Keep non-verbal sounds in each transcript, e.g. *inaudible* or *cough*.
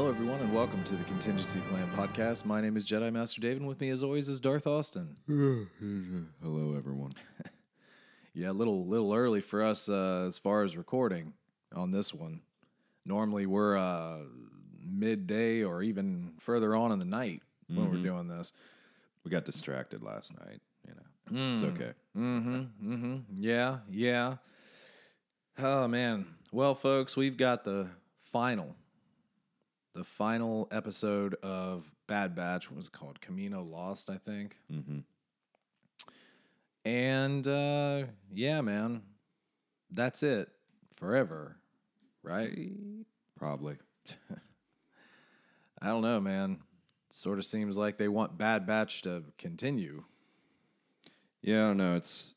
Hello, everyone, and welcome to the Contingency Plan podcast. My name is Jedi Master David, and with me, as always, is Darth Austin. *laughs* Hello, everyone. *laughs* Yeah, a little little early for us uh, as far as recording on this one. Normally, we're uh, midday or even further on in the night when we're doing this. We got distracted last night. You know, it's okay. Mm-hmm. Yeah, yeah. Oh man. Well, folks, we've got the final, the final episode of Bad Batch. What was it called? Kamino Lost, I think. Mm-hmm. And uh, yeah, man, that's it forever, right? Probably. *laughs* I don't know, man. Sort of seems like they want Bad Batch to continue. Yeah, I don't know. It's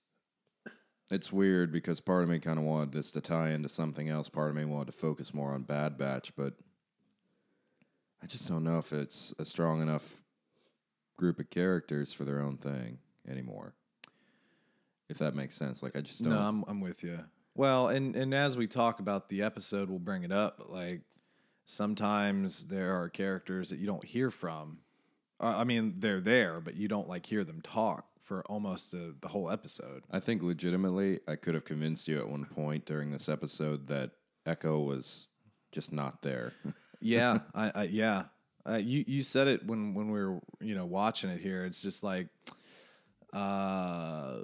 it's weird because part of me kind of wanted this to tie into something else. Part of me wanted to focus more on Bad Batch, but I just don't know if it's a strong enough group of characters for their own thing anymore. If that makes sense. Like I just don't. No, I'm I'm with you. Well, and and as we talk about the episode, we'll bring it up. But like sometimes there are characters that you don't hear from. Uh, I mean, they're there, but you don't like hear them talk for almost the the whole episode. I think legitimately, I could have convinced you at one point during this episode that Echo was just not there. *laughs* yeah, I, I yeah. Uh, you you said it when when we were you know watching it here. It's just like, uh,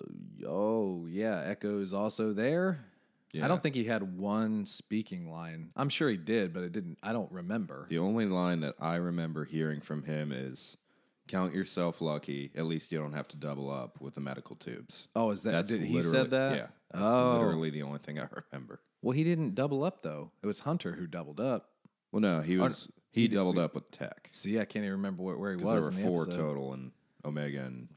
oh yeah, Echo is also there. Yeah. I don't think he had one speaking line. I'm sure he did, but it didn't. I don't remember. The only line that I remember hearing from him is "Count yourself lucky. At least you don't have to double up with the medical tubes." Oh, is that That's did he said that? Yeah, that's Oh. literally the only thing I *laughs* remember. Well, he didn't double up though. It was Hunter who doubled up. Well, no, he was he, did- doubled up with Tech See, I can't even remember where, where he because there was were four episode. total, and Omega and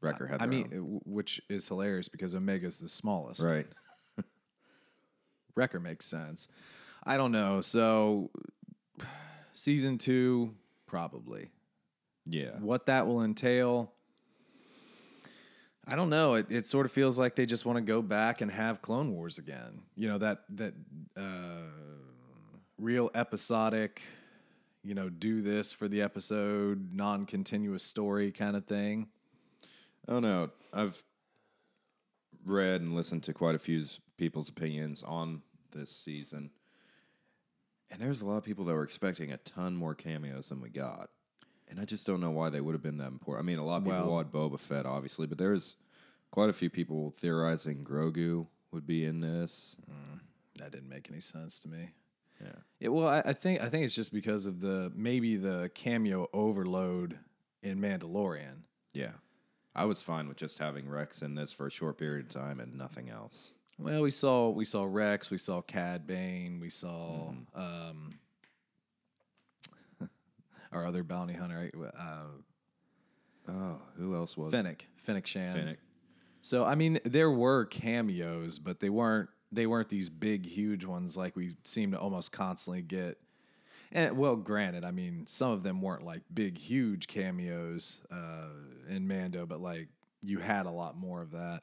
Wrecker had. I mean, own. which is hilarious because Omega's the smallest. right? *laughs* Wrecker makes sense. I don't know. So, season two, probably. Yeah, What that will entail, I don't know. It, it sort of feels like they just want to go back and have Clone Wars again. You know that that uh, real episodic. You know, do this for the episode, non-continuous story kind of thing. Oh, don't. I've read and listened to quite a few people's opinions on this season, and there's a lot of people that were expecting a ton more cameos than we got, and I just don't know why they would have been that important. I mean, a lot of people Well- wanted Boba Fett, obviously, but there's quite a few people theorizing Grogu would be in this. Mm, that didn't make any sense to me. Yeah, Yeah, well, I, I think I think it's just because of the maybe the cameo overload in Mandalorian. yeah. I was fine with just having Rex in this for a short period of time and nothing else. Well, we saw we saw Rex, we saw Cad Bane, we saw um, *laughs* our other bounty hunter, uh, Oh, who else was Fennec? Fennec Shand. Fennec. So I mean, there were cameos, but they weren't they weren't these big, huge ones like we seem to almost constantly get. And well, granted, I mean, some of them weren't like big, huge cameos uh, in Mando, but like you had a lot more of that.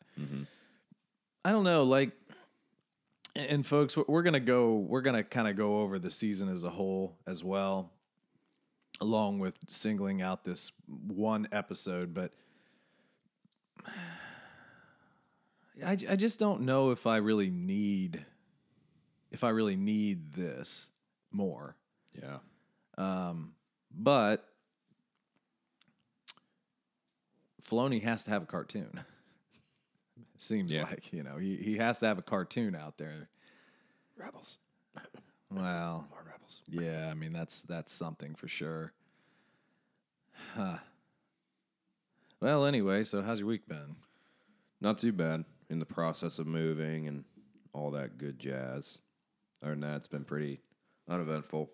I don't know, like, and, folks, we're, we're gonna go, we're gonna kind of go over the season as a whole as well, along with singling out this one episode, but. I, I just don't know if I really need if I really need this more. Yeah. Um, but Filoni has to have a cartoon. *laughs* Seems Yeah. like you know he he has to have a cartoon out there. Rebels. Well, *laughs* More rebels. yeah, I mean that's that's something for sure. Huh. Well, anyway, so how's your week been? Not too bad. In the process of moving and all that good jazz. Other than that, it's been pretty uneventful.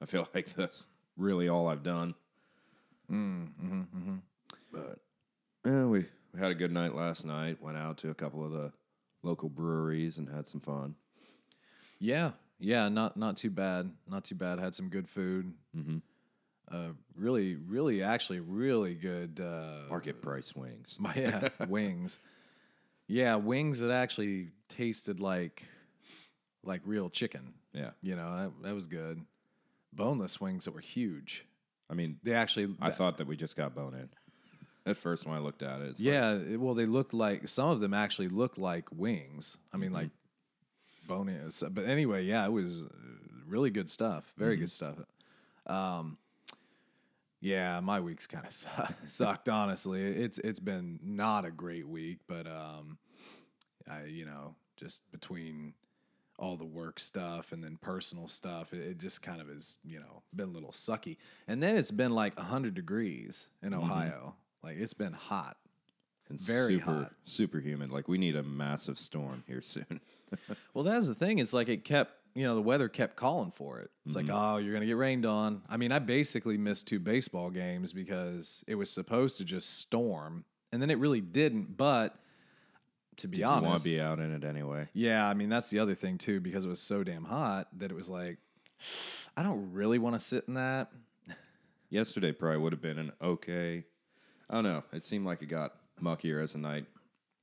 I feel *laughs* like that's really all I've done. Mm, mm-hmm, mm-hmm. But yeah, we, we had a good night last night. Went out to a couple of the local breweries and had some fun. Yeah, yeah, not not too bad, not too bad. Had some good food. Mm-hmm. Uh, really, really, actually, really good. Uh, Market price wings. *laughs* My, yeah, wings. Yeah, wings that actually tasted like like real chicken. Yeah. You know, that, that was good. boneless wings that were huge. I mean, They actually, I thought that we just got bone in. At first, when I looked at it, like, yeah. it- well, they looked like some of them actually looked like wings. I mean, like bone in. But anyway, yeah, it was uh, really good stuff. Very good stuff. Um, yeah, my week's kind of *laughs* sucked. Honestly, it's it's been not a great week, but um, I you know just between all the work stuff and then personal stuff, it, it just kind of is you know been a little sucky. And then it's been like hundred degrees in mm-hmm. Ohio. Like it's been hot. and very super, hot. super humid. Like we need a massive storm here *laughs* soon. *laughs* Well, that's the thing. It's like it kept, you know, the weather kept calling for it. It's like, mm-hmm. oh, you're going to get rained on. I mean, I basically missed two baseball games because it was supposed to just storm, and then it really didn't. But to be Did you want to be out in it anyway? yeah, I mean, that's the other thing too, because it was so damn hot that it was like, I don't really want to sit in that. Yesterday probably would have been an okay. I don't know. It seemed like it got muckier as the night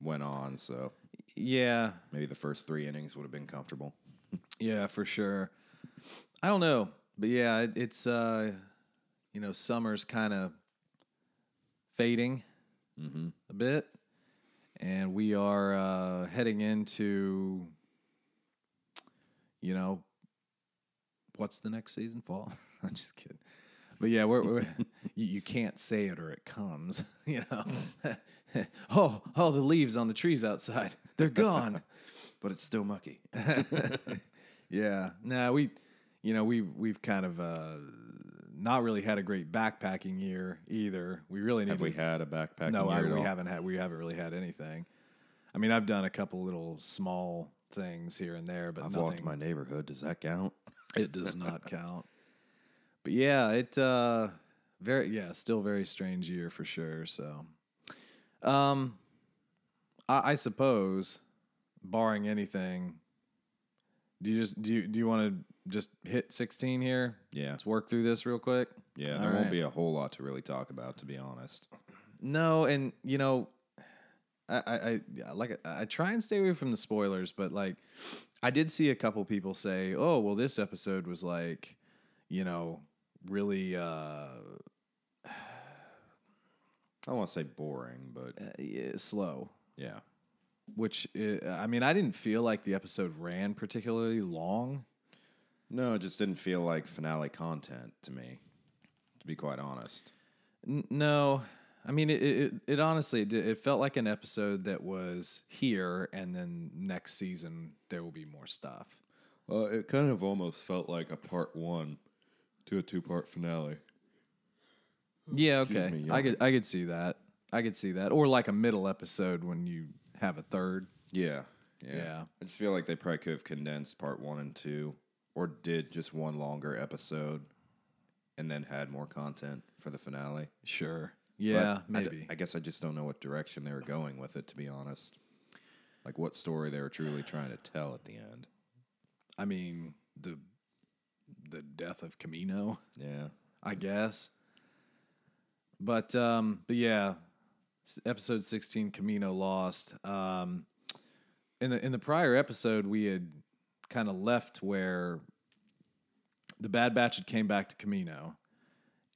went on. So Yeah, maybe the first three innings would have been comfortable. *laughs* Yeah, for sure. I don't know, but yeah, it, it's uh, you know, summer's kind of fading a bit, and we are uh, heading into, you know, what's the next season? Fall? *laughs* I'm just kidding. But yeah, we're, we're *laughs* you, you can't say it or it comes. *laughs* You know. oh, oh, the leaves on the trees outside, they're gone. But it's still mucky. Yeah. No, we, you know, we we've kind of uh, not really had a great backpacking year either. We really need Have to. we had a backpacking no, I, year at we haven't had. We haven't really had anything. I mean, I've done a couple little small things here and there, but I've nothing. walked my neighborhood. Does that count? *laughs* it does not count. But yeah, it uh, very yeah, still very strange year for sure. So, um, I, I suppose, barring anything, do you just do you, do you want to just hit sixteen here? Yeah. Let's work through this real quick. Yeah, All there won't right. be a whole lot to really talk about, to be honest. No, and you know, I, I, I like I try and stay away from the spoilers, but like, I did see a couple people say, "Oh, well, this episode was like, you know, really uh, *sighs* I don't want to say boring, but yeah, slow." yeah. Which uh, I mean, I didn't feel like the episode ran particularly long. No, it just didn't feel like finale content to me, to be quite honest. N- no, I mean, it it, it honestly it, it felt like an episode that was here, and then next season there will be more stuff. Uh, it kind of almost felt like a part one to a two part finale. Yeah, okay. me, I could I could see that. I could see that. Or like a middle episode when you have a third. Yeah, yeah. Yeah. I just feel like they probably could have condensed part one and two, or did just one longer episode, and then had more content for the finale. Sure. Yeah, I d- maybe. I guess I just don't know what direction they were going with it, to be honest. Like what story they were truly trying to tell at the end. I mean, the the death of Kamino, Yeah. I guess. But um but yeah, episode 16 Kamino lost. Um in the in the prior episode we had kind of left where the Bad Batch had came back to Kamino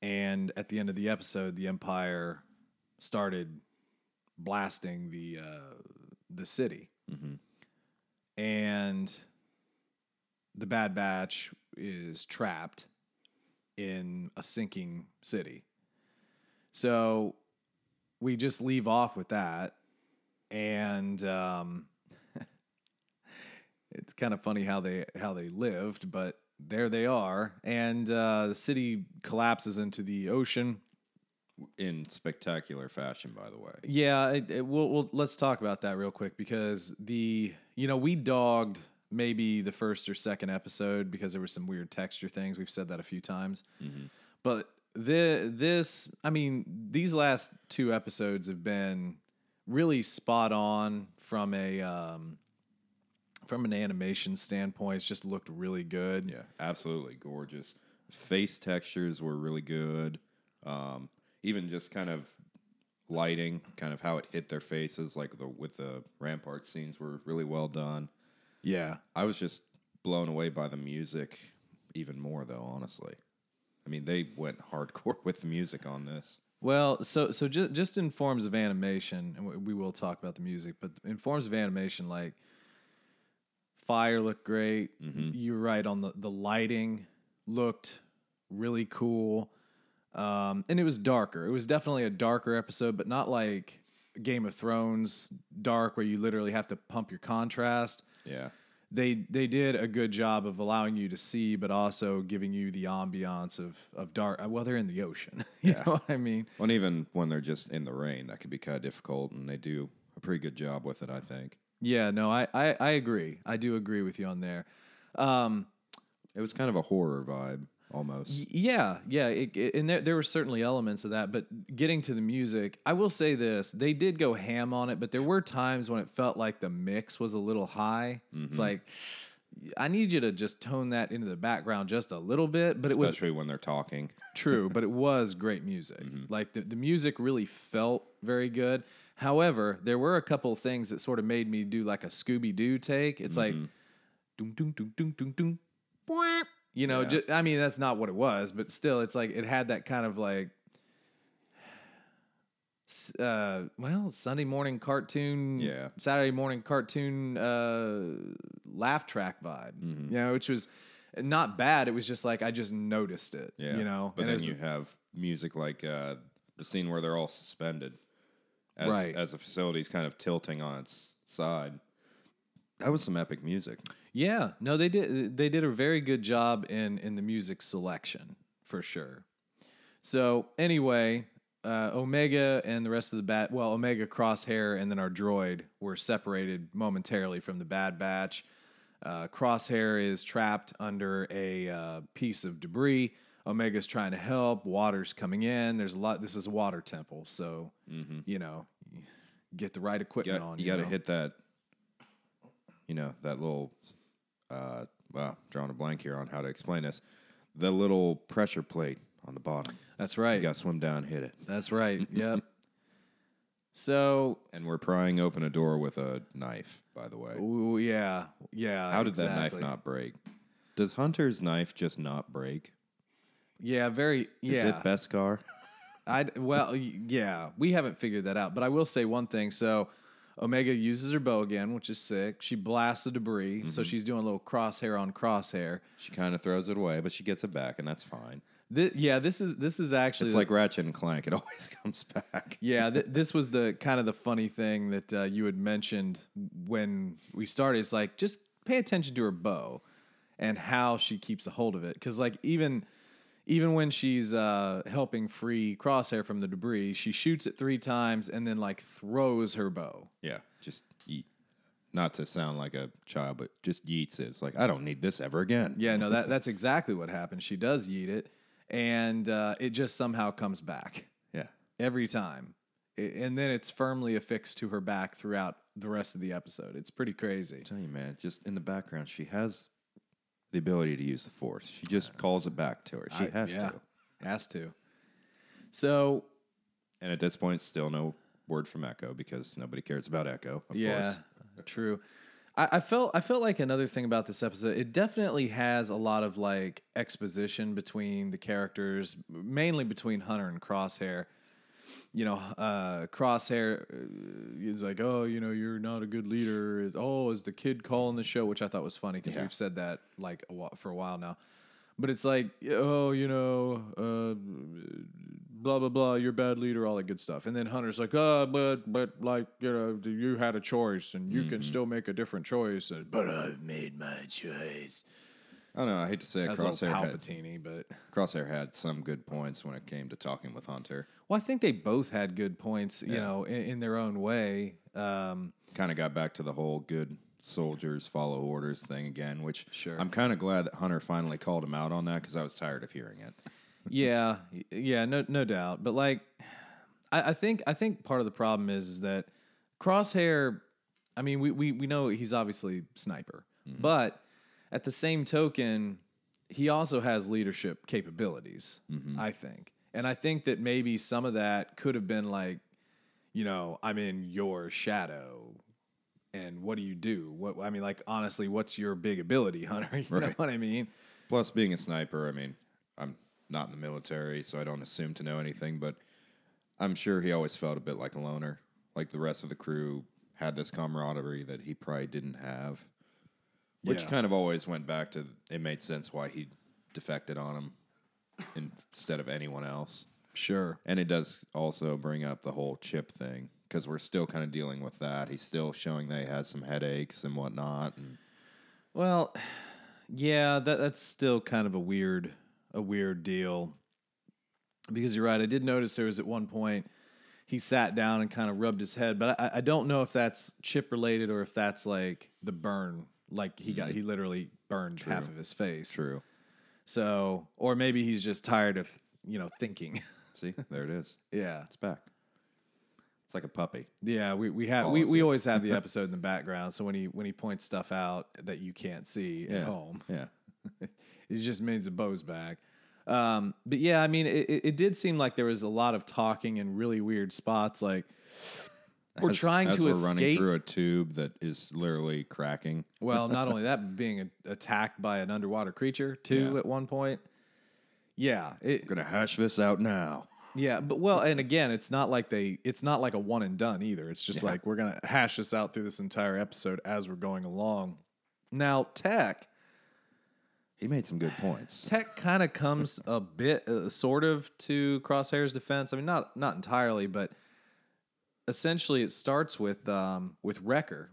and at the end of the episode the Empire started blasting the uh the city. And the Bad Batch is trapped in a sinking city. So we just leave off with that. And um, it's kind of funny how they how they lived, but there they are. And uh, the city collapses into the ocean. In spectacular fashion, by the way. Yeah, it, it, we'll, we'll let's talk about that real quick because the you know we dogged maybe the first or second episode because there were some weird texture things. We've said that a few times, but the this I mean these last two episodes have been really spot on from a um, from an animation standpoint. It's just looked really good. Yeah, absolutely gorgeous. Face textures were really good. Um, even just kind of lighting, kind of how it hit their faces, like the with the rampart scenes, were really well done. Yeah. I was just blown away by the music, even more though. Honestly, I mean, they went hardcore *laughs* with the music on this. Well, so so just just in forms of animation, and we- we will talk about the music, but in forms of animation, like fire looked great. You're right on the the lighting looked really cool, um, and it was darker. It was definitely a darker episode, but not like Game of Thrones dark, where you literally have to pump your contrast Yeah. they they did a good job of allowing you to see, but also giving you the ambiance of of dark. Well, they're in the ocean. *laughs* You know what I mean? Well, and even when they're just in the rain, that could be kind of difficult, and they do a pretty good job with it, I think. Yeah, no, I I, I agree. I do agree with you on there. Um, It was kind of a horror vibe almost. y- yeah, yeah, it, it- and there there were certainly elements of that. But getting to the music, I will say this: they did go ham on it, but there were times when it felt like the mix was a little high. It's like. I need you to just tone that into the background just a little bit, but it was especially when they're talking. True, but it *laughs* was great music. Like the, the music really felt very good. However, there were a couple things that sort of made me do like a Scooby Doo take. It's like, doom, doom, doom, doom, doom, doom, bwah. you know, Yeah. ju- I mean, that's not what it was, but still, it's like it had that kind of like, uh, well, Sunday morning cartoon, Yeah. Saturday morning cartoon, uh, laugh track vibe, Mm-hmm. you know, which was not bad. It was just like I just noticed it, Yeah. you know. But And then was- you have music like uh, the scene where they're all suspended as, Right. as the facility's kind of tilting on its side. That was some epic music. Yeah, no, they did. They did a very good job in in the music selection for sure. So anyway, uh, Omega and the rest of the bat, well, Omega, Crosshair, and then our droid were separated momentarily from the Bad Batch. Uh, Crosshair is trapped under a uh, piece of debris. Omega's trying to help. Water's coming in. There's a lot. This is a water temple, so you know, get the right You equipment got, on. you got to hit that, you know, that little, uh, well, drawing a blank here on how to explain this. The little pressure plate on the bottom. That's right. You got to swim down, hit it. That's right. *laughs* Yep. so, And we're prying open a door with a knife, by the way. ooh, yeah, yeah. How did that knife not break? Does Hunter's knife just not break? Yeah, very. Is Yeah. it Beskar? *laughs* I well, yeah. We haven't figured that out, but I will say one thing. So, Omega uses her bow again, which is sick. She blasts the debris, Mm-hmm. so she's doing a little crosshair on crosshair. She kind of throws it away, but she gets it back, and that's fine. Thi- yeah, this is this is actually It's the- like Ratchet and Clank; it *laughs* always comes back. Yeah, th- *laughs* this was the kind of the funny thing that uh, you had mentioned when we started. It's like just pay attention to her bow and how she keeps a hold of it, because like even even when she's uh, helping free Crosshair from the debris, she shoots it three times and then like throws her bow. Yeah, just eat. Not to sound like a child, but just yeets it. It's like I don't need this ever again. Yeah, no, that *laughs* that's exactly what happens. She does yeet it, and uh, it just somehow comes back. Yeah. every time. I- And then it's firmly affixed to her back throughout the rest of the episode. It's pretty crazy. I tell you, man, just in the background, she has the ability to use the force. She just calls it back to her. She I- has yeah, to. Has to. So And at this point, still no word from Echo because nobody cares about Echo. Of yeah, course. true. I, I felt I felt like another thing about this episode. It definitely has a lot of like exposition between the characters, mainly between Hunter and Crosshair. You know, uh, Crosshair uh, is like, "Oh, you know, you're not a good leader." Oh, is the kid calling the show? Which I thought was funny because Yeah. we've said that like a while, for a while now. But it's like, oh, you know, uh, blah blah blah. You're a bad leader, all that good stuff. And then Hunter's like, oh, but but like you know, you had a choice, and you can still make a different choice. And, but I've made my choice. I don't know. I hate to say it. All Crosshair had, Palpatine, but Crosshair had some good points when it came to talking with Hunter. well, I think they both had good points, you Yeah. know, in, in their own way. Um, Kind of got back to the whole good soldiers follow orders thing again, which Sure. I'm kind of glad that Hunter finally called him out on that because I was tired of hearing it. yeah, yeah, no, no doubt. But like, I, I think I think part of the problem is, is that Crosshair. I mean, we we we know he's obviously sniper, but at the same token, he also has leadership capabilities. Mm-hmm. I think, and I think that maybe some of that could have been like, you know, I'm in your shadow. And what do you do? What I mean, like honestly, what's your big ability, *laughs* Hunter? You know what I mean? Plus, being a sniper, I mean, I'm not in the military, so I don't assume to know anything, but I'm sure he always felt a bit like a loner. Like the rest of the crew had this camaraderie that he probably didn't have. Which Yeah. kind of always went back to it made sense why he defected on him instead of anyone else. Sure. And it does also bring up the whole chip thing because we're still kind of dealing with that. He's still showing that he has some headaches and whatnot. And Well, yeah, that that's still kind of a weird a weird deal. Because you're right, I did notice there was at one point he sat down and kind of rubbed his head, but I, I don't know if that's chip related or if that's like the burn, like he got he literally burned half of his face. true. So, or maybe he's just tired of you know thinking. *laughs* See, there it is. yeah, It's back. It's like a puppy. yeah. We we have we, we it. always have the *laughs* episode in the background, so when he when he points stuff out that you can't see Yeah. at home, Yeah. *laughs* It just means the bow's back. Um, but yeah, I mean, it, it it did seem like there was a lot of talking in really weird spots. Like we're As- trying as to we're escape. running through a tube that is literally cracking. well, not *laughs* only that, being a- attacked by an underwater creature too Yeah. at one point. Yeah, it, Gonna hash this out now. yeah, but well, and again, it's not like they, it's not like a one and done either. It's just Yeah. like we're gonna hash this out through this entire episode as we're going along. Now, tech, He made some good points. Tech kind of comes a bit, uh, sort of, to Crosshair's defense. I mean, not not entirely, but essentially, it starts with um, with Wrecker.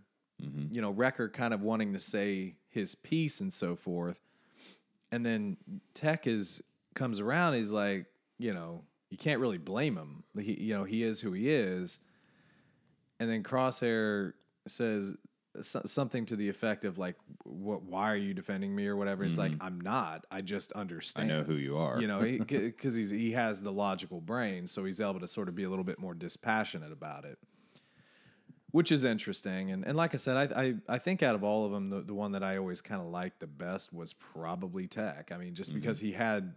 You know, Wrecker kind of wanting to say his piece and so forth, and then Tech is comes around. He's like, you know, you can't really blame him. He, you know, he is who he is. And then Crosshair says so- something to the effect of like, "What? Why are you defending me or whatever?" It's like mm-hmm. I'm not. I just understand. I know who you are. You know, because *laughs* he's he has the logical brain, so he's able to sort of be a little bit more dispassionate about it, which is interesting. And and like I said, I I, I think out of all of them, the, the one that I always kind of liked the best was probably Tech. I mean, just because mm-hmm. he had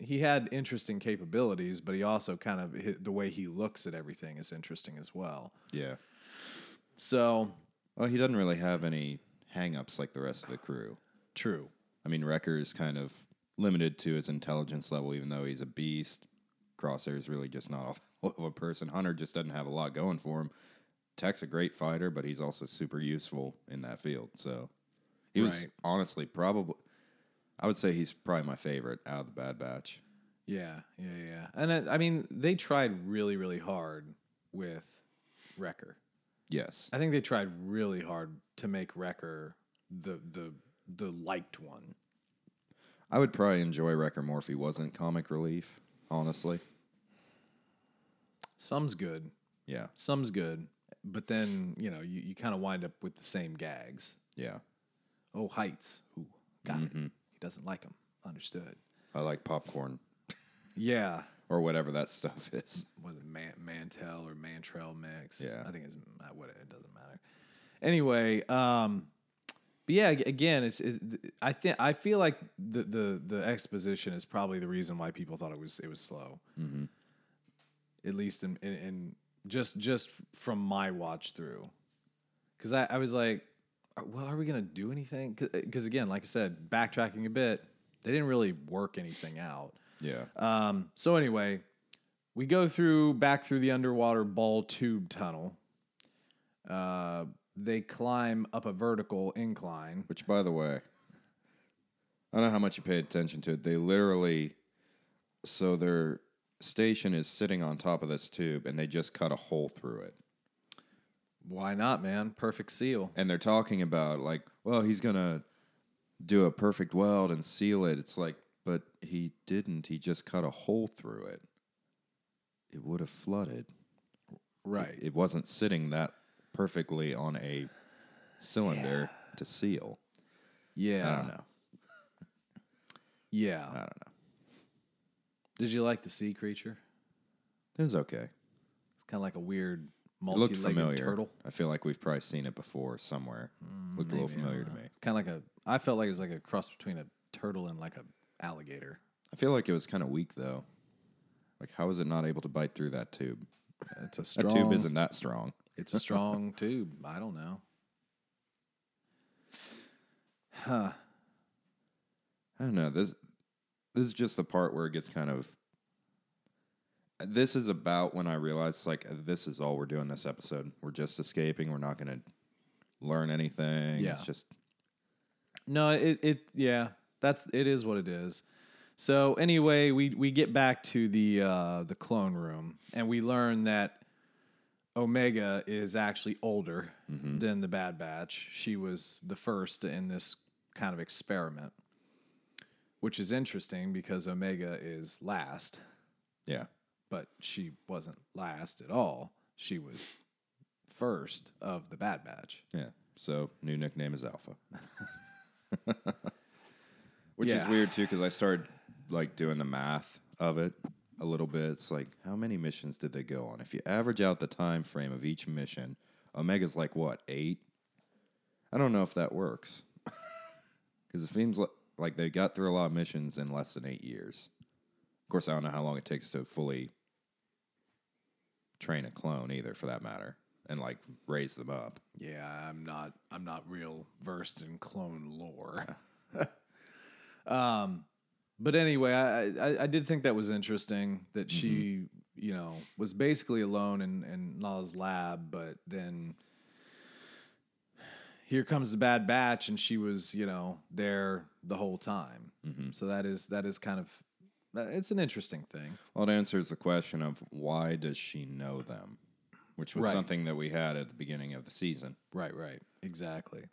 he had interesting capabilities, but he also kind of the way he looks at everything is interesting as well. yeah. So Well, he doesn't really have any hang-ups like the rest of the crew. true. I mean, Wrecker is kind of limited to his intelligence level, even though he's a beast. Crosshair is really just not *laughs* of a person. Hunter just doesn't have a lot going for him. Tech's a great fighter, but he's also super useful in that field. So he was Right. honestly probably, I would say he's probably my favorite out of the Bad Batch. Yeah, yeah, yeah. And I, I mean, they tried really, really hard with Wrecker. Yes. I think they tried really hard to make Wrecker the the the liked one. I would probably enjoy Wrecker more if he wasn't comic relief, honestly. Some's good, Yeah. some's good, but then you know you, you kind of wind up with the same gags. Yeah. Oh, heights. Ooh, got Mm-hmm. it. He doesn't like them. Understood. I like popcorn Yeah. Or whatever that *laughs* stuff is. Was it Man- Mantel or Mantrell mix? Yeah. I think it's uh, what it doesn't matter. Anyway, um, but yeah, again, it's, it's I think I feel like the, the the exposition is probably the reason why people thought it was it was slow. Mm-hmm. At least in, in, in just just from my watch through, because I, I was like, well, are we gonna do anything? Because again, like I said, backtracking a bit, they didn't really work anything out. Yeah. Um, so anyway, we go through back through the underwater ball tube tunnel. Uh, they climb up a vertical incline. Which, by the way, I don't know how much you paid attention to it. They literally, so their station is sitting on top of this tube, and they just cut a hole through it. Why not, man? Perfect seal. And they're talking about like, well, he's gonna do a perfect weld and seal it. It's like, but he didn't. He just cut a hole through it. It would have flooded. Right. It wasn't sitting that perfectly on a cylinder to seal. yeah. I don't know. Yeah. I don't know. Did you like the sea creature? It was okay. It's kind of like a weird It looked multi-legged familiar. turtle. I feel like we've probably seen it before somewhere. looked a mm, little familiar to me. Kind of like a. I felt like it was like a cross between a turtle and like a alligator. I feel like it was kind of weak though. Like, how is it not able to bite through that tube? It's a That strong. tube isn't that strong. It's a strong *laughs* tube. I don't know. Huh. I don't know. This this is just the part where it gets kind of. This is about when I realized like this is all we're doing this episode. We're just escaping. We're not going to learn anything. Yeah. It's just No, it it yeah, that's it is what it is. So anyway, we we get back to the uh, the clone room, and we learn that Omega is actually older than the Bad Batch. She was the first in this kind of experiment, which is interesting because Omega is last, yeah. but she wasn't last at all. She was first of the Bad Batch. Yeah. So new nickname is Alpha. *laughs* Which is weird too, because I started like doing the math of it a little bit. It's like how many missions did they go on? If you average out the time frame of each mission, Omega's like what eight? I don't know if that works *laughs* because it seems li- like they got through a lot of missions in less than eight years. Of course, I don't know how long it takes to fully train a clone either, for that matter, and like raise them up. Yeah, I'm not I'm not real versed in clone lore. *laughs* um but anyway, I, I I did think that was interesting that she, you know, was basically alone in, in Nala's lab, but then here comes the bad batch and she was, you know, there the whole time. So that is that is kind of it's an interesting thing. Well, it answers the question of why does she know them, which was Right. something that we had at the beginning of the season. Right, right. Exactly.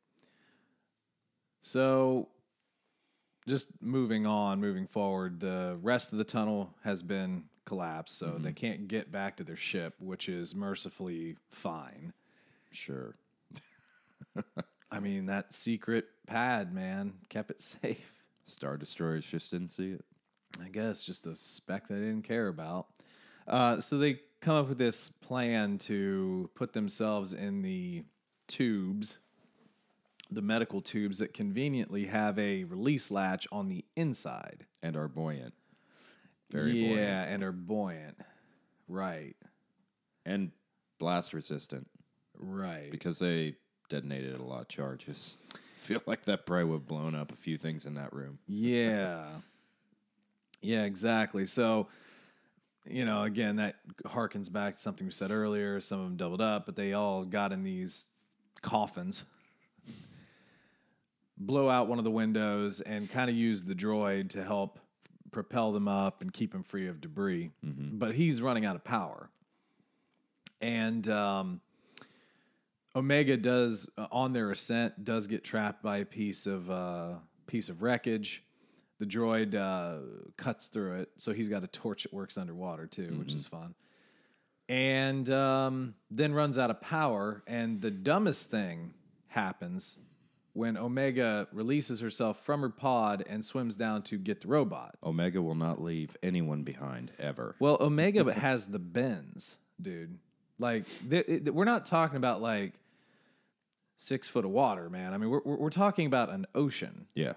So just moving on, moving forward, the rest of the tunnel has been collapsed, so they can't get back to their ship, which is mercifully fine. Sure. *laughs* I mean, that secret pad, man, kept it safe. Star Destroyers just didn't see it. I guess just a speck they didn't care about. Uh, so they come up with this plan to put themselves in the tubes, the medical tubes that conveniently have a release latch on the inside. And are buoyant. Very yeah, buoyant. and are buoyant. Right, And blast resistant right. because they detonated a lot of charges. *laughs* feel like that probably would have blown up a few things in that room. Yeah. *laughs* Yeah, exactly. So, you know, again, that harkens back to something we said earlier. Some of them doubled up, but they all got in these coffins, blow out one of the windows, and kind of use the droid to help propel them up and keep them free of debris. But he's running out of power. And um, Omega does uh, on their ascent does get trapped by a piece of uh, piece of wreckage. The droid uh, cuts through it, so he's got a torch that works underwater too, which is fun. And um, then runs out of power, and the dumbest thing happens when Omega releases herself from her pod and swims down to get the robot. Omega will not leave anyone behind ever. Well, Omega *laughs* has the bends, dude. Like th- it- we're not talking about like six foot of water, man. I mean, we're we're talking about an ocean. Yeah.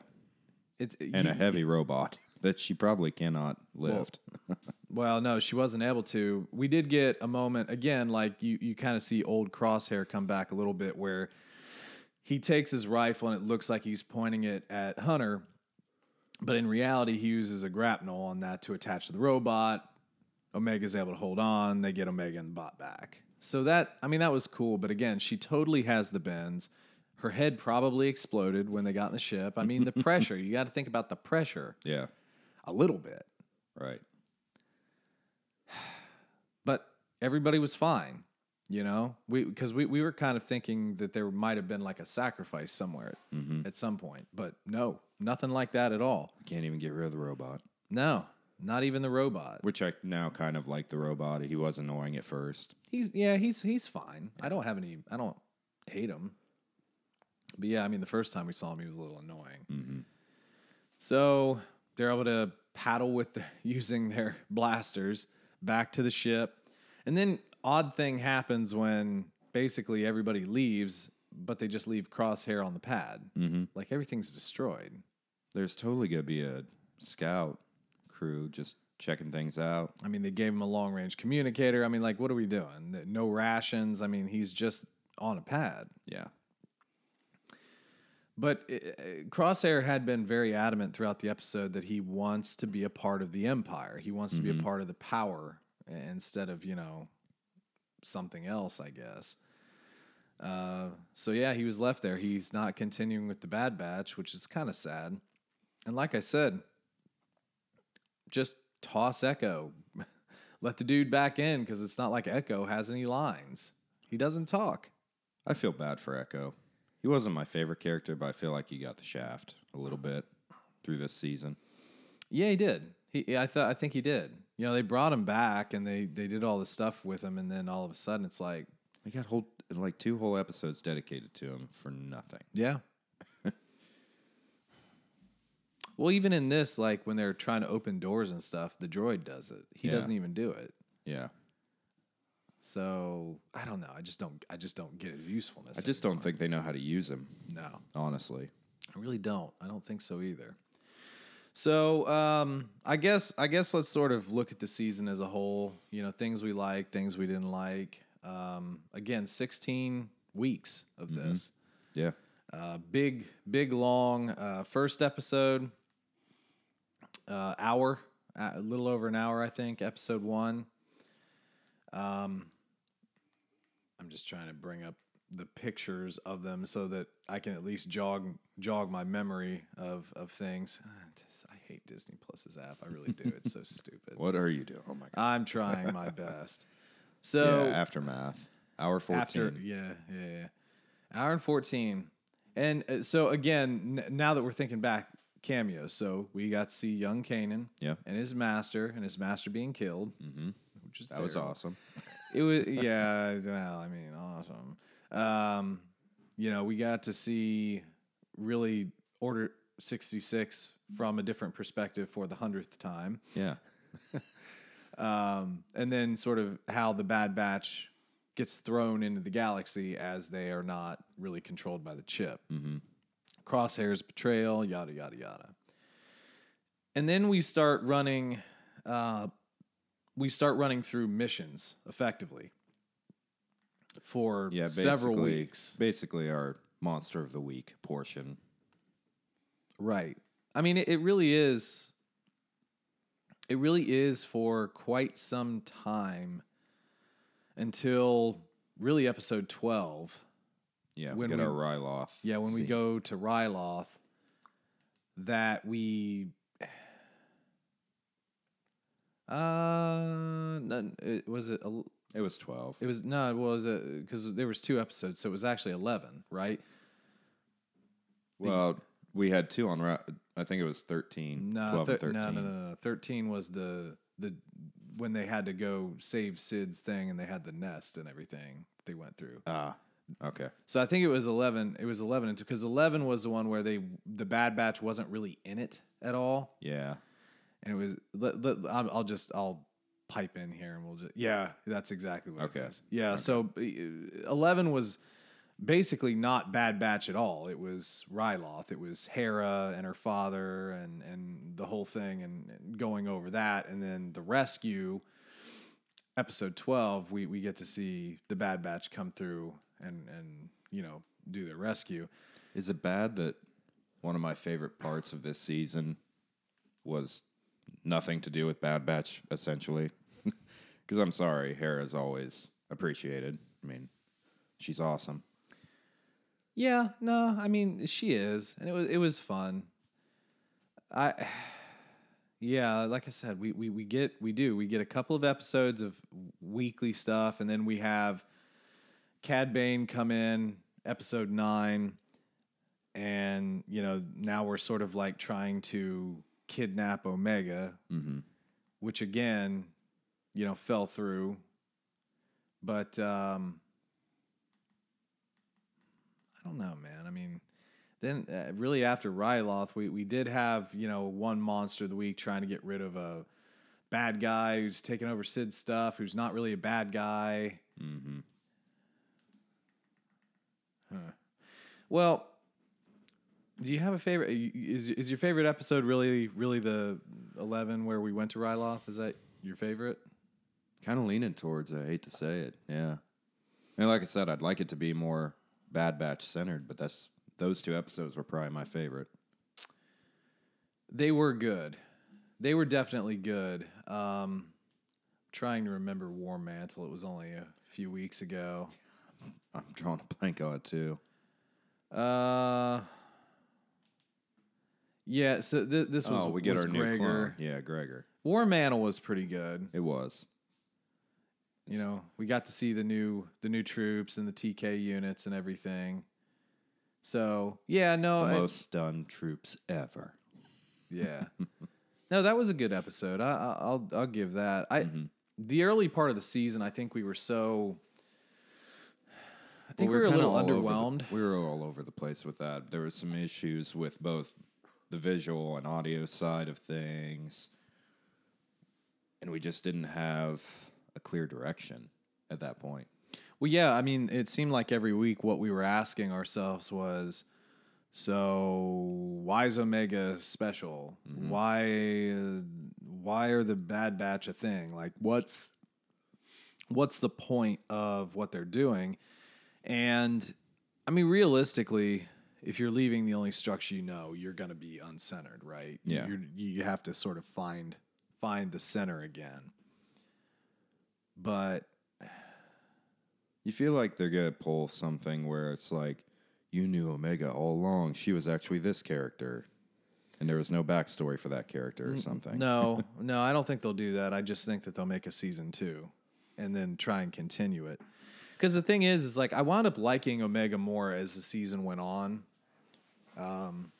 It's And you- a heavy robot *laughs* that she probably cannot lift. *laughs* well, no, she wasn't able to. We did get a moment again, like you you kind of see old Crosshair come back a little bit, where he takes his rifle and it looks like he's pointing it at Hunter, but in reality, he uses a grapnel on that to attach to the robot. Omega's able to hold on. They get Omega and the bot back. So that, I mean, that was cool. But again, she totally has the bends. Her head probably exploded when they got in the ship. I mean, the *laughs* pressure, you got to think about the pressure yeah. a little bit. Right. But everybody was fine, you know? We because we, we were kind of thinking that there might have been like a sacrifice somewhere at mm-hmm. some point. But no, nothing like that at all. we Can't even get rid of the robot. No, not even the robot. Which I now kind of like the robot. He was annoying at first. He's yeah, he's he's fine. I don't have any. I don't hate him. But yeah, I mean, the first time we saw him, he was a little annoying. Mm-hmm. So they're able to paddle with the, *laughs* using their blasters back to the ship, and then odd thing happens when basically everybody leaves, but they just leave Crosshair on the pad. Mm-hmm. Like everything's destroyed. There's totally to be a scout crew just checking things out. I mean, they gave him a long range communicator. I mean, like, what are we doing? No rations. I mean, he's just on a pad. Yeah. But uh, Crosshair had been very adamant throughout the episode that he wants to be a part of the Empire. He wants to be a part of the power instead of, you know, something else, I guess. Uh, so yeah, he was left there. He's not continuing with the Bad Batch, which is kind of sad. And like I said, just toss Echo. *laughs* Let the dude back in because it's not like Echo has any lines. He doesn't talk. I feel bad for Echo. He wasn't my favorite character, but I feel like he got the shaft a little bit through this season. Yeah, he did. He, I thought, I think he did. You know, they brought him back and they they did all this stuff with him, and then all of a sudden, it's like, They got whole like two whole episodes dedicated to him for nothing. yeah. *laughs* well, even in this, like when they're trying to open doors and stuff, the droid does it. He Yeah. doesn't even do it. Yeah. So I don't know. I just don't. I just don't get his usefulness. I just don't think they know how to use him, No, honestly. I really don't. I don't think so either. So um, I guess I guess let's sort of look at the season as a whole. You know, things we like, things we didn't like. Um, again, sixteen weeks of this. Yeah. Uh, big, big, long uh, first episode. Uh, hour, a little over an hour, I think. Episode one. Um, I'm just trying to bring up the pictures of them so that I can at least jog jog my memory of of things. *sighs* Just- I hate Disney Plus's app. I really do. It's so *laughs* stupid. What are you doing? Oh my god. I'm trying my *laughs* best. So yeah, aftermath. Hour 14. after yeah, yeah, yeah. Hour and 14. And uh, so again, n- now that we're thinking back, cameos. So we got to see young Kanan Yeah. and his master, and his master being killed, mm-hmm. which is That was awesome. It was *laughs* yeah, well, I mean, awesome. Um, you know, we got to see really Order 66 from a different perspective for the hundredth time. Yeah. *laughs* um, and then sort of how the Bad Batch gets thrown into the galaxy as they are not really controlled by the chip. Mm-hmm. Crosshair's betrayal, yada yada yada. And then we start running, uh, we start running through missions effectively for Yeah, several weeks. Basically, our monster of the week portion. Right. I mean, it, it really is. It really is for quite some time until really episode 12. Yeah, When we get we- our Ryloth. Yeah, when we go to Ryloth, that we. Uh, was it? It was 12. It was no, it was because there was two episodes, so it was actually eleven, right? well, we had two on. I think it was 13. No, 12 and thir- 13. no, no, no, no. Thirteen was the the when they had to go save Cid's thing and they had the nest and everything they went through. Ah, okay. So I think it was eleven. It was eleven and because eleven was the one where they the Bad Batch wasn't really in it at all, Yeah. and it was. Let, let, I'll just I'll pipe in here and we'll just yeah, that's exactly what Okay. it was. Yeah, so uh, eleven was basically not Bad Batch at all. It was Ryloth. It was Hera and her father and and the whole thing and, and going over that, and then the rescue. Episode twelve, we we get to see the Bad Batch come through and and you know do their rescue. Is it bad that one of my favorite parts of this season was nothing to do with Bad Batch, essentially? *laughs* Because I'm sorry, Hera's always appreciated. I mean, she's awesome. Yeah, no, I mean she is, and it was it was fun. I, yeah, like I said, we we we get we do we get a couple of episodes of weekly stuff, and then we have Cad Bane come in episode nine, and you know now we're sort of like trying to kidnap Omega, which again, you know, fell through, but. um I don't know, man. I mean, then uh, really after Ryloth, we, we did have, you know, one monster of the week trying to get rid of a bad guy who's taking over Cid's stuff, who's not really a bad guy. Mm-hmm. Well, do you have a favorite? Is, is your favorite episode really, really the 11 where we went to Ryloth? Is that your favorite? Kind of leaning towards. I hate to say it. Yeah. And like I said, I'd like it to be more Bad Batch centered, but that's those two episodes were probably my favorite. They were good. They were definitely good. Um, trying to remember War Mantle. It was only a few weeks ago. *laughs* I'm drawing a blank on it too. Uh, yeah. So th- this was oh, we get was our new clone. Yeah, Gregor. War Mantle was pretty good. It was. You know, we got to see the new the new troops and the TK units and everything. So yeah, no, The I- most done troops ever. yeah, *laughs* no, that was a good episode. I, I, I'll I'll give that. I mm-hmm. the early part of the season, I think we were so. I think we were, a kinda little all over the- underwhelmed. we were all over the place with that. There were some issues with both the visual and audio side of things. And we just didn't have a clear direction at that point. Well, yeah, I mean, it seemed like every week what we were asking ourselves was, so why is Omega special? Why uh, why are the Bad Batch a thing? Like, what's what's the point of what they're doing? And I mean, realistically, if you're leaving the only structure you know, you're going to be uncentered, right? Yeah. You're, you have to sort of find find the center again. But You feel like they're gonna pull something where it's like, you knew Omega all along. She was actually this character, and there was no backstory for that character or something. No, *laughs* no, I don't think they'll do that. I just think that they'll make a season two and then try and continue it. Because the thing is, is like I wound up liking Omega more as the season went on. Um,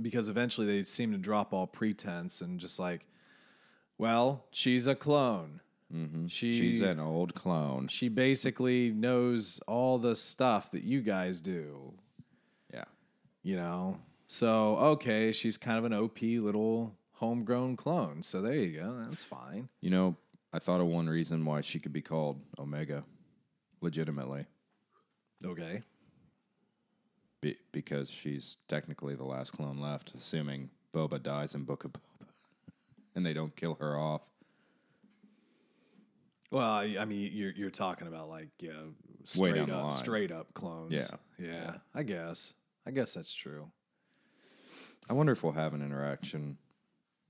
because eventually they seem to drop all pretense and just like, well, she's a clone. Mm-hmm. She, She's an old clone. she basically knows all the stuff that you guys do Yeah. you know. So okay, she's kind of an OP little homegrown clone. So there you go. That's fine. You know, I thought of one reason why she could be called Omega, legitimately, Okay. Be- because she's technically the last clone left, assuming Boba dies in Book of Boba, *laughs* and they don't kill her off. Well, I, I mean, you're you're talking about like yeah, straight up, line. straight up clones. Yeah. yeah. I guess. I guess that's true. I wonder if we'll have an interaction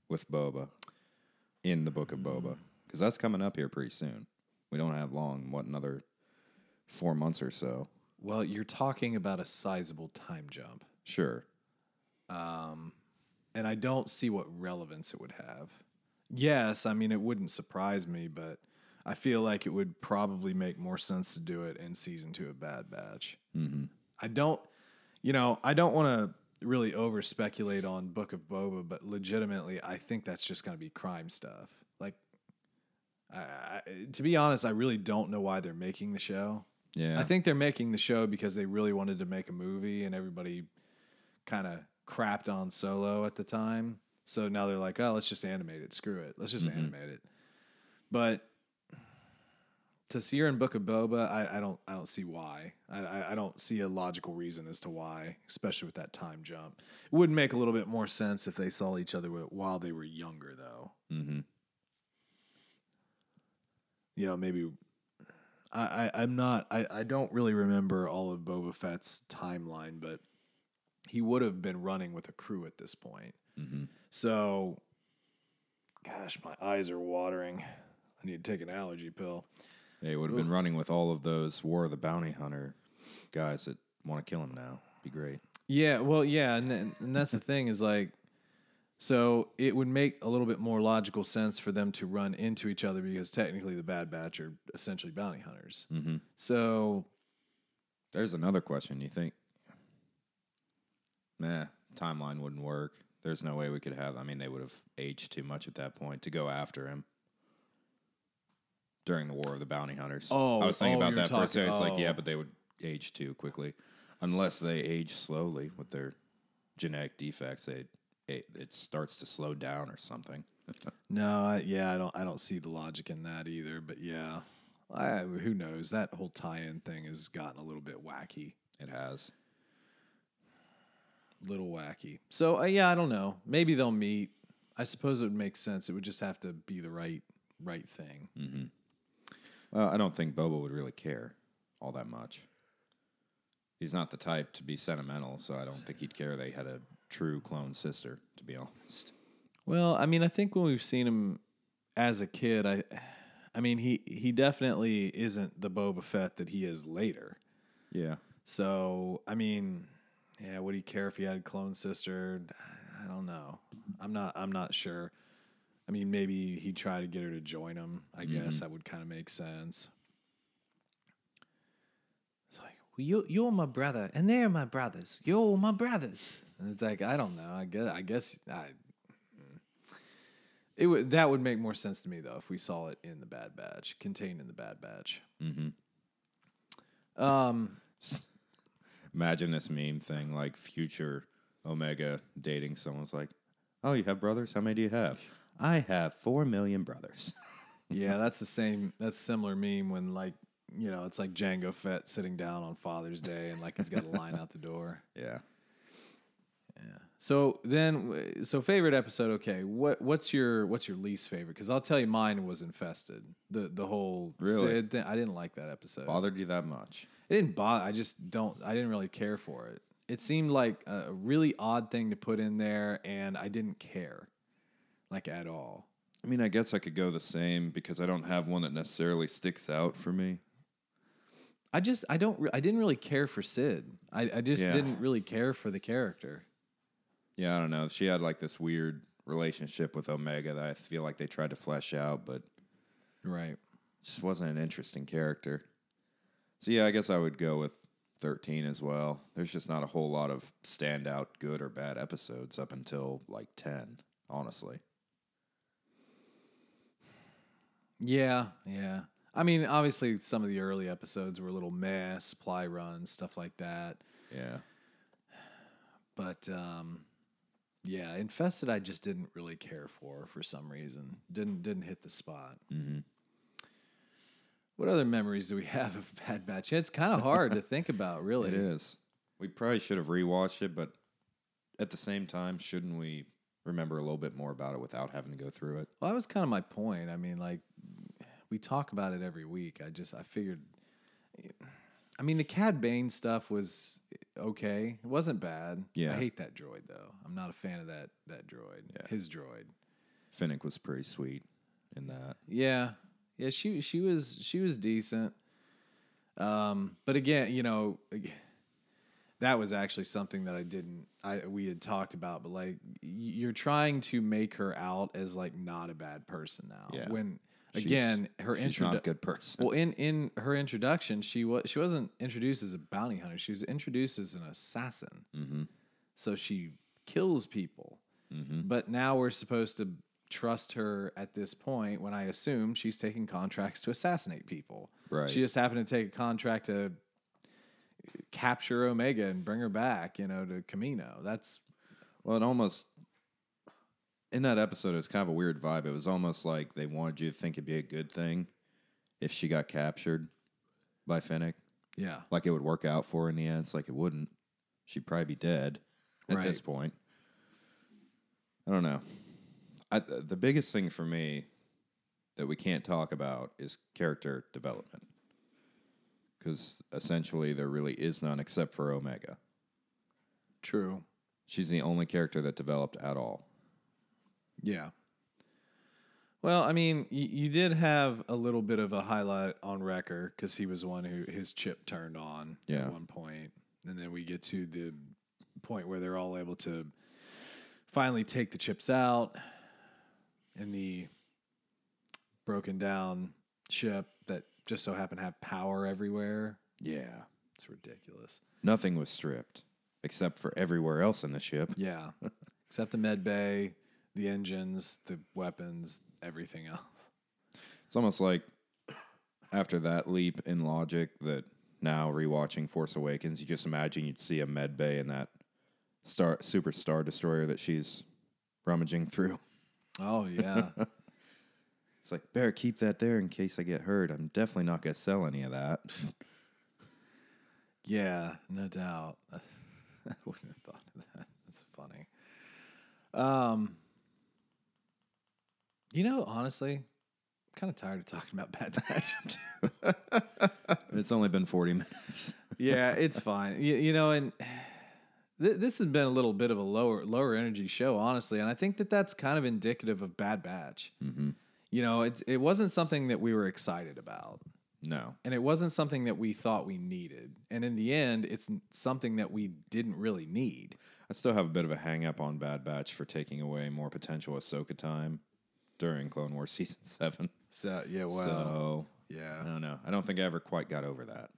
with Boba in the Book of hmm. Boba, because that's coming up here pretty soon. We don't have long. What another four months or so? Well, you're talking about a sizable time jump, Sure. and I don't see what relevance it would have. Yes, I mean it wouldn't surprise me, but I feel like it would probably make more sense to do it in season two of Bad Batch. Mm-hmm. I don't, you know, I don't want to really over speculate on Book of Boba, but legitimately, I think that's just going to be crime stuff. Like, I, I, to be honest, I really don't know why they're making the show. Yeah. I think they're making the show because they really wanted to make a movie, and everybody kind of crapped on Solo at the time. So now they're like, oh, let's just animate it. Screw it. Let's just animate it. But to see her in Book of Boba, I, I don't I don't see why. I, I, I don't see a logical reason as to why, especially with that time jump. It would make a little bit more sense if they saw each other while they were younger, though. mm-hmm. You know, maybe I, I I'm not I, I don't really remember all of Boba Fett's timeline, but he would have been running with a crew at this point. Mm-hmm. So, gosh, my eyes are watering. I need to take an allergy pill. They would have been running with all of those War of the Bounty Hunter guys that want to kill him now. Be great. Yeah, well, yeah, and then, and that's the thing is like, so it would make a little bit more logical sense for them to run into each other because technically the Bad Batch are essentially bounty hunters. Mm-hmm. So There's another question. You think, nah, timeline wouldn't work. There's no way we could have. I mean, they would have aged too much at that point to go after him during the War of the Bounty Hunters. Oh, I was thinking oh, about that for a second. It's like, yeah, oh. but they would age too quickly, unless they age slowly with their genetic defects. They it, it starts to slow down or something. *laughs* no, I, yeah, I don't I don't see the logic in that either. But yeah, I, who knows? That whole tie-in thing has gotten a little bit wacky, It has. little wacky. So uh, yeah, I don't know. Maybe they'll meet. I suppose it would make sense. It would just have to be the right right thing. Well, I don't think Boba would really care all that much. he's not the type to be sentimental, so I don't think he'd care they had a true clone sister, to be honest. Well, I mean, I think when we've seen him as a kid, I, I mean, he he definitely isn't the Boba Fett that he is later. Yeah. So, I mean, yeah, would he care if he had a clone sister? I don't know. I'm not. I'm not sure. I mean, maybe he'd try to get her to join him. I guess mm-hmm. that would kind of make sense. It's like, well, you you're my brother, and they're my brothers. You're my brothers. And it's like, I don't know. I guess. I guess. I. It would that would make more sense to me though if we saw it in the Bad Batch, contained in the Bad Batch. Mm-hmm. Um, Imagine this meme thing like future Omega dating someone's like, "Oh, you have brothers? How many do you have?" I have four million brothers. *laughs* Yeah, that's the same. That's similar meme when like you know it's like Jango Fett sitting down on Father's Day and like he's got a line out the door. *laughs* yeah. So then, so favorite episode. Okay, what what's your what's your least favorite? Because I'll tell you, mine was infested. The the whole Really? Cid thing. I didn't like that episode. Bothered you that much? It didn't bother. I just don't. I didn't really care for it. It seemed like a really odd thing to put in there, and I didn't care, like at all. I mean, I guess I could go the same because I don't have one that necessarily sticks out for me. I just I don't I didn't really care for Cid. I, I just Yeah. didn't really care for the character. Yeah, I don't know. She had like this weird relationship with Omega that I feel like they tried to flesh out, but Right. just wasn't an interesting character. So yeah, I guess I would go with 13 as well. There's just not a whole lot of standout good or bad episodes up until like 10, honestly. Yeah, yeah. I mean, obviously some of the early episodes were a little meh, supply runs, stuff like that. Yeah. But um yeah, Infested I just didn't really care for for some reason. Didn't didn't hit the spot. Mm-hmm. What other memories do we *laughs* have of Bad Batch? It's kind of hard to think about, *laughs* really. It is. We probably should have rewatched it, but at the same time, shouldn't we remember a little bit more about it without having to go through it? Well, that was kind of my point. I mean, like we talk about it every week. I just I figured. I mean, the Cad Bane stuff was okay. It wasn't bad. Yeah. I hate that droid though. I'm not a fan of that that droid. Yeah. His droid. Fennec was pretty sweet in that. Yeah, yeah. She she was she was decent. Um, but again, you know, that was actually something that I didn't. I we had talked about, but like you're trying to make her out as like not a bad person now. Yeah. When She's- again, her She's intro. not a good person. Well, in in her introduction, she was she wasn't introduced as a bounty hunter. She was introduced as an assassin. mm-hmm. So she kills people. Mm-hmm. But now we're supposed to trust her at this point when I assume she's taking contracts to assassinate people. Right. She just happened to take a contract to capture Omega and bring her back, you know, to Kamino. That's Well, it almost in that episode, it was kind of a weird vibe. It was almost like they wanted you to think it'd be a good thing if she got captured by Fennec. yeah. Like it would work out for her in the end. It's like it wouldn't. She'd probably be dead at this point. I don't know. I, the biggest thing for me that we can't talk about is character development. Because essentially, there really is none except for Omega. True. She's the only character that developed at all. Yeah. Well, I mean, you, you did have a little bit of a highlight on Wrecker because he was one who his chip turned on Yeah. at one point, and then we get to the point where they're all able to finally take the chips out in the broken down ship that just so happened to have power everywhere. Yeah. It's ridiculous. Nothing was stripped except for everywhere else in the ship. Yeah, *laughs* except the med bay, the engines, the weapons, everything else. It's almost like after that leap in logic that now rewatching Force Awakens, you just imagine you'd see a med bay in that star super star destroyer that she's rummaging through. Oh yeah. *laughs* It's like, better keep that there in case I get hurt. I'm definitely not gonna sell any of that. *laughs* Yeah, no doubt. *laughs* I wouldn't have thought of that. That's funny. Um, you know, honestly, I'm kind of tired of talking about Bad Batch. *laughs* it's only been 40 minutes. yeah, it's fine. You, you know, and th- this has been a little bit of a lower lower energy show, honestly, and I think that that's kind of indicative of Bad Batch. Mm-hmm. You know, it's it wasn't something that we were excited about, No. and it wasn't something that we thought we needed, and in the end, it's something that we didn't really need. I still have a bit of a hang up on Bad Batch for taking away more potential Ahsoka time during Clone Wars *laughs* season seven. So yeah, well, so I don't know. I don't think I ever quite got over that.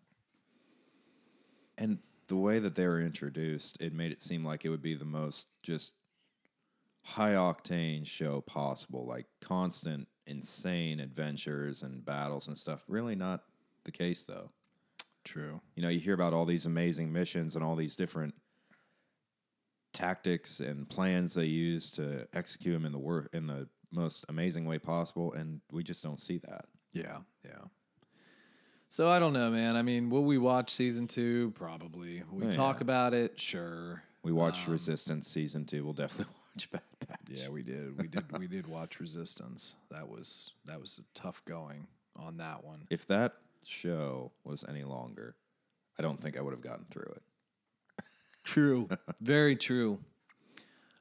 And the way that they were introduced, it made it seem like it would be the most just high octane show possible, like constant, insane adventures and battles and stuff. Really not the case though. true. You know, you hear about all these amazing missions and all these different tactics and plans they use to execute them in the work in the most amazing way possible, and we just don't see that. Yeah, yeah. So I don't know, man. I mean, will we watch season two? Probably. We Oh, talk about it? Sure. We watched Resistance season two. We'll definitely *laughs* watch Bad Batch. Yeah, we did. We did. we did watch Resistance. That was that was a tough going on that one. If that show was any longer, I don't think I would have gotten through it. True. *laughs* Very true.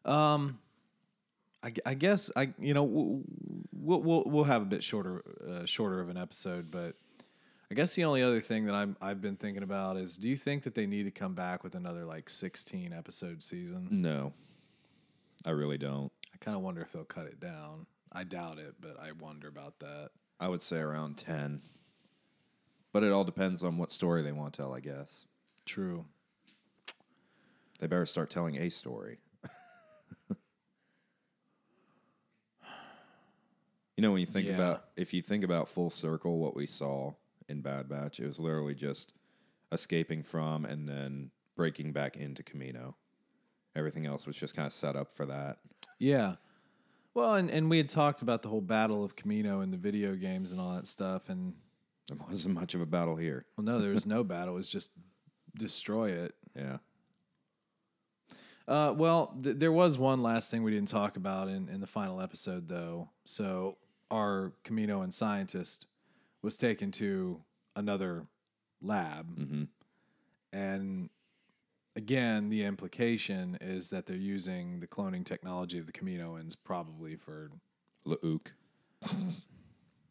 Um, I, I guess I you know we'll we'll we'll have a bit shorter uh, shorter of an episode, but I guess the only other thing that I'm I've been thinking about is do you think that they need to come back with another like 16 episode season? No, I really don't. I kind of wonder if they'll cut it down. I doubt it, but I wonder about that. I would say around 10. But it all depends on what story they want to tell, I guess. True. They better start telling a story. You know, when you think Yeah. about, if you think about full circle, what we saw in Bad Batch, it was literally just escaping from and then breaking back into Kamino. Everything else was just kind of set up for that. Yeah. Well, and, and we had talked about the whole battle of Kamino in the video games and all that stuff, and There wasn't much of a battle here. well, no, there was no *laughs* battle. It was just destroy it. Yeah. Uh, well, th- there was one last thing we didn't talk about in, in the final episode, though. So our Kaminoan scientist was taken to another lab, hmm and again, the implication is that they're using the cloning technology of the Kaminoans probably for Lauk. *laughs*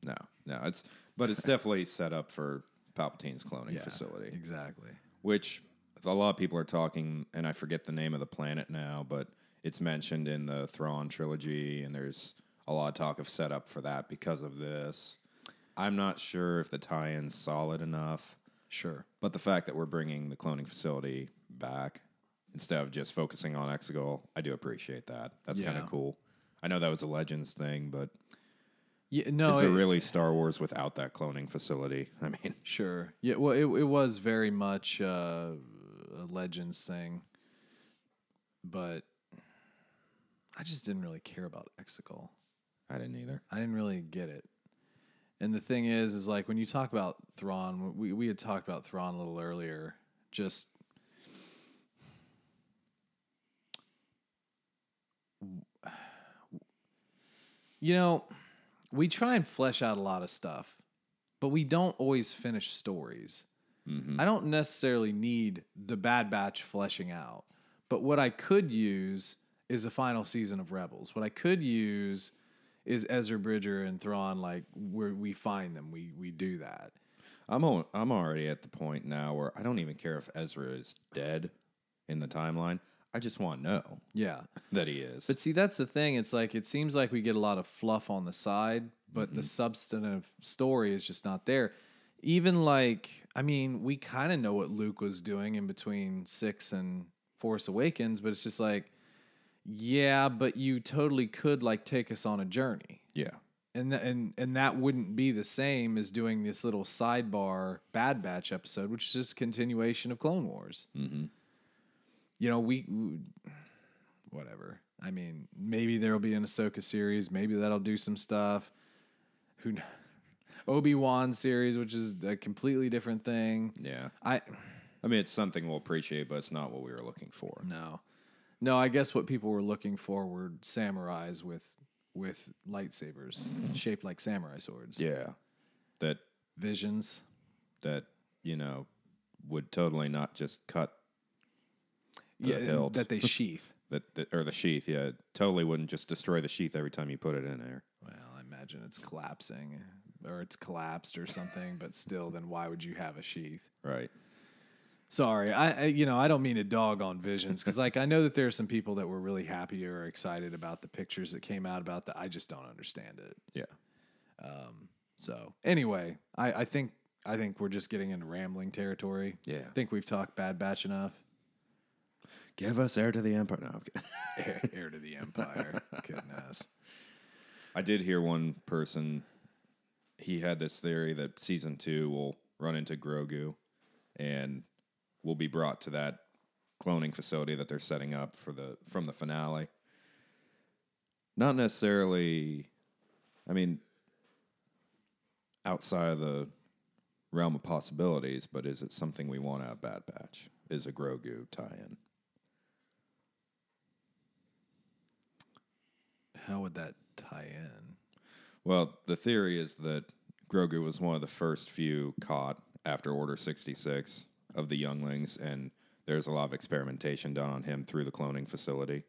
no, no, it's but it's definitely set up for Palpatine's cloning Yeah, facility, exactly. which a lot of people are talking, and I forget the name of the planet now, but it's mentioned in the Thrawn trilogy, and there's a lot of talk of setup for that because of this. I'm not sure if the tie-in's solid enough, Sure. but the fact that we're bringing the cloning facility back instead of just focusing on Exegol, I do appreciate that. That's kind of cool. I know that was a Legends thing, but Yeah, no, is it it- really Star Wars without that cloning facility? *laughs* I mean, Sure. Yeah. Well, it it was very much uh, a Legends thing, but I just didn't really care about Exegol. I didn't either. I didn't really get it. And the thing is, is like when you talk about Thrawn, we we had talked about Thrawn a little earlier. Just you know, we try and flesh out a lot of stuff, but we don't always finish stories. Mm-hmm. I don't necessarily need the Bad Batch fleshing out, but what I could use is the final season of Rebels. What I could use is Ezra Bridger and Thrawn, like where we find them, we we do that. I'm al- I'm already at the point now where I don't even care if Ezra is dead in the timeline. I just want to know Yeah, that he is. but see, that's the thing. It's like it seems like we get a lot of fluff on the side, but the substantive story is just not there. Even like, I mean, we kind of know what Luke was doing in between six and Force Awakens, but it's just like, yeah, but you totally could like take us on a journey. yeah, and th- and and that wouldn't be the same as doing this little sidebar Bad Batch episode, which is just a continuation of Clone Wars. hmm You know, we, we whatever. I mean, maybe there'll be an Ahsoka series. Maybe that'll do some stuff. Who Obi Wan series, which is a completely different thing. yeah. I I mean, it's something we'll appreciate, but it's not what we were looking for. no, no. I guess what people were looking for were samurais with with lightsabers mm-hmm. shaped like samurai swords. Yeah, that Visions. that you know would totally not just cut the yeah, hilt. that they *laughs* sheath. the, the or the sheath. Yeah, totally wouldn't just destroy the sheath every time you put it in there. Well, I imagine it's collapsing or it's collapsed or something, but still, then why would you have a sheath? Right. Sorry, I, I you know I don't mean to dog on visions because like I know that there are some people that were really happy or excited about the pictures that came out about that. I just don't understand it. Yeah. Um, so anyway, I, I think I think we're just getting into rambling territory. Yeah. I think we've talked Bad Batch enough. Give us heir to the empire. No, I'm kidding. *laughs* Heir, heir to the empire. Goodness. I did hear one person. He had this theory that season two will run into Grogu, and will be brought to that cloning facility that they're setting up for the from the finale. Not necessarily. I mean, outside of the realm of possibilities, but is it something we want out of Bad Batch? Is a Grogu tie-in? How would that tie in? Well, the theory is that Grogu was one of the first few caught after Order 66 of the younglings, and there's a lot of experimentation done on him through the cloning facility.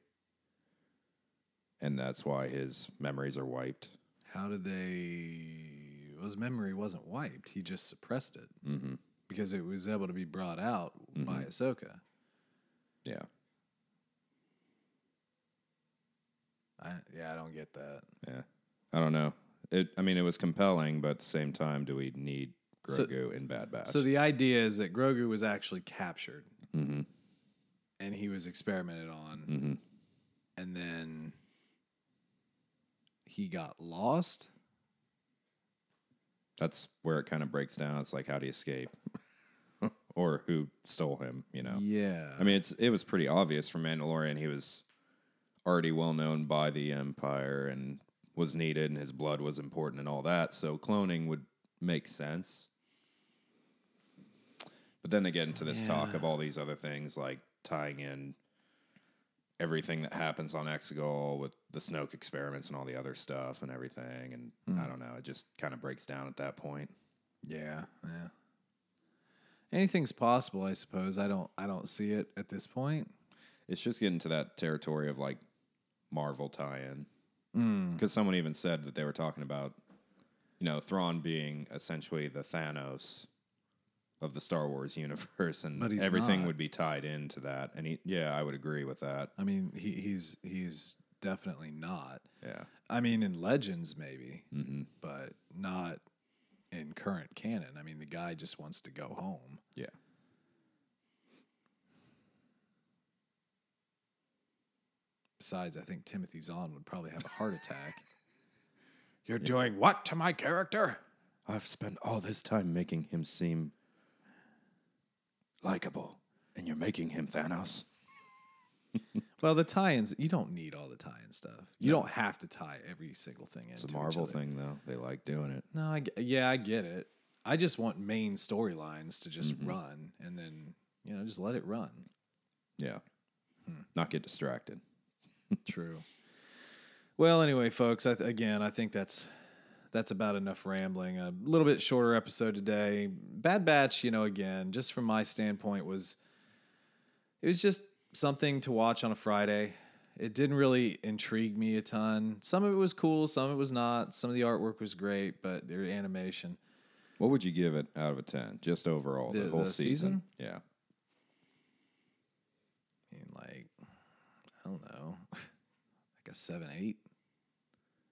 And that's why his memories are wiped. How did they? Well, his memory wasn't wiped. He just suppressed it Mm-hmm. because it was able to be brought out by Ahsoka. Yeah. I, yeah, I don't get that. Yeah. I don't know. It. I mean, it was compelling, but at the same time, do we need So- Grogu in Bad Batch? So the idea is that Grogu was actually captured mm-hmm. and he was experimented on, Mm-hmm. and then he got lost. That's where it kind of breaks down. It's like, how do you escape? *laughs* or who stole him, you know? Yeah, I mean, it's it was pretty obvious from Mandalorian. He was already well known by the Empire and was needed, and his blood was important and all that. So cloning would make sense. But then they get into this talk of all these other things, like tying in everything that happens on Exegol with the Snoke experiments and all the other stuff and everything. And Hmm. I don't know, it just kind of breaks down at that point. yeah, yeah. Anything's possible, I suppose. I don't, I don't see it at this point. It's just getting to that territory of like Marvel tie-in. Mm. Because someone even said that they were talking about, you know, Thrawn being essentially the Thanos of the Star Wars *laughs* universe, and But he's everything not. would be tied into that. And he, yeah, I would agree with that. I mean, he, he's he's definitely not. Yeah, I mean, in Legends maybe, hmm but not in current canon. I mean, the guy just wants to go home. yeah. Besides, I think Timothy Zahn would probably have a heart attack. *laughs* You're doing what to my character? I've spent all this time making him seem likable, and you're making him Thanos. *laughs* Well, the tie-ins, you don't need all the tie-in stuff. You don't have to tie every single thing in. It's a Marvel thing, though. They like doing it. No, I, yeah, I get it. I just want main storylines to just Mm-hmm. run and then, you know, just let it run. Yeah, Hmm. not get distracted. *laughs* True. Well, anyway, folks, I th- again, I think that's that's about enough rambling. A little bit shorter episode today. Bad Batch, you know, again, just from my standpoint was it was just something to watch on a Friday. It didn't really intrigue me a ton. Some of it was cool, some of it was not. Some of the artwork was great, but their animation. What would you give it out of a ten, just overall, the, The- whole the season? Yeah, I mean, like, I don't know, *laughs* like a seven, eight.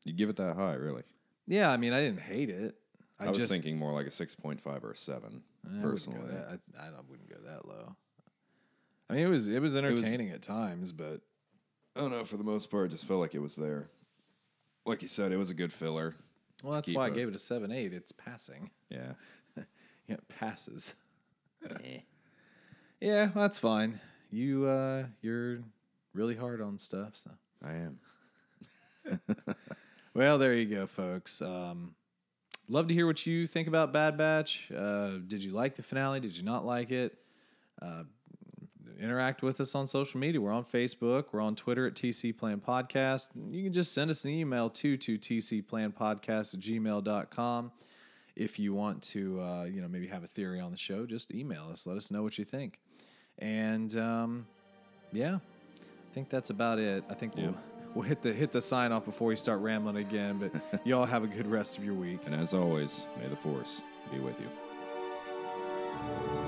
you give it that high, really? Yeah, I mean, I didn't hate it. I, I, was just, thinking more like a six point five or a seven. I wouldn't go personally. that- I, I don't- wouldn't go that low. I mean, it was it was entertaining at times, but I don't know. For the most part, it just felt like it was there. Like you said, it was a good filler. well, that's why I a- gave it a seven, eight. It's passing. *laughs* Yeah. Yeah, it passes. *laughs* Yeah, that's fine. You uh, you're really hard on stuff, so. I am. *laughs* Well, there you go, folks. Um, love to hear what you think about Bad Batch. Uh, did you like the finale? Did you not like it? Uh, interact with us on social media. We're on Facebook. We're on Twitter at TC Plan Podcast. You can just send us an email to, to tcplanpodcast at gmail.com. if you want to, uh, you know, maybe have a theory on the show, just email us. Let us know what you think. And um, yeah, I think that's about it. I think Yeah. we'll we'll hit the hit the sign off before we start rambling again. But *laughs* y'all have a good rest of your week. And as always, may the force be with you.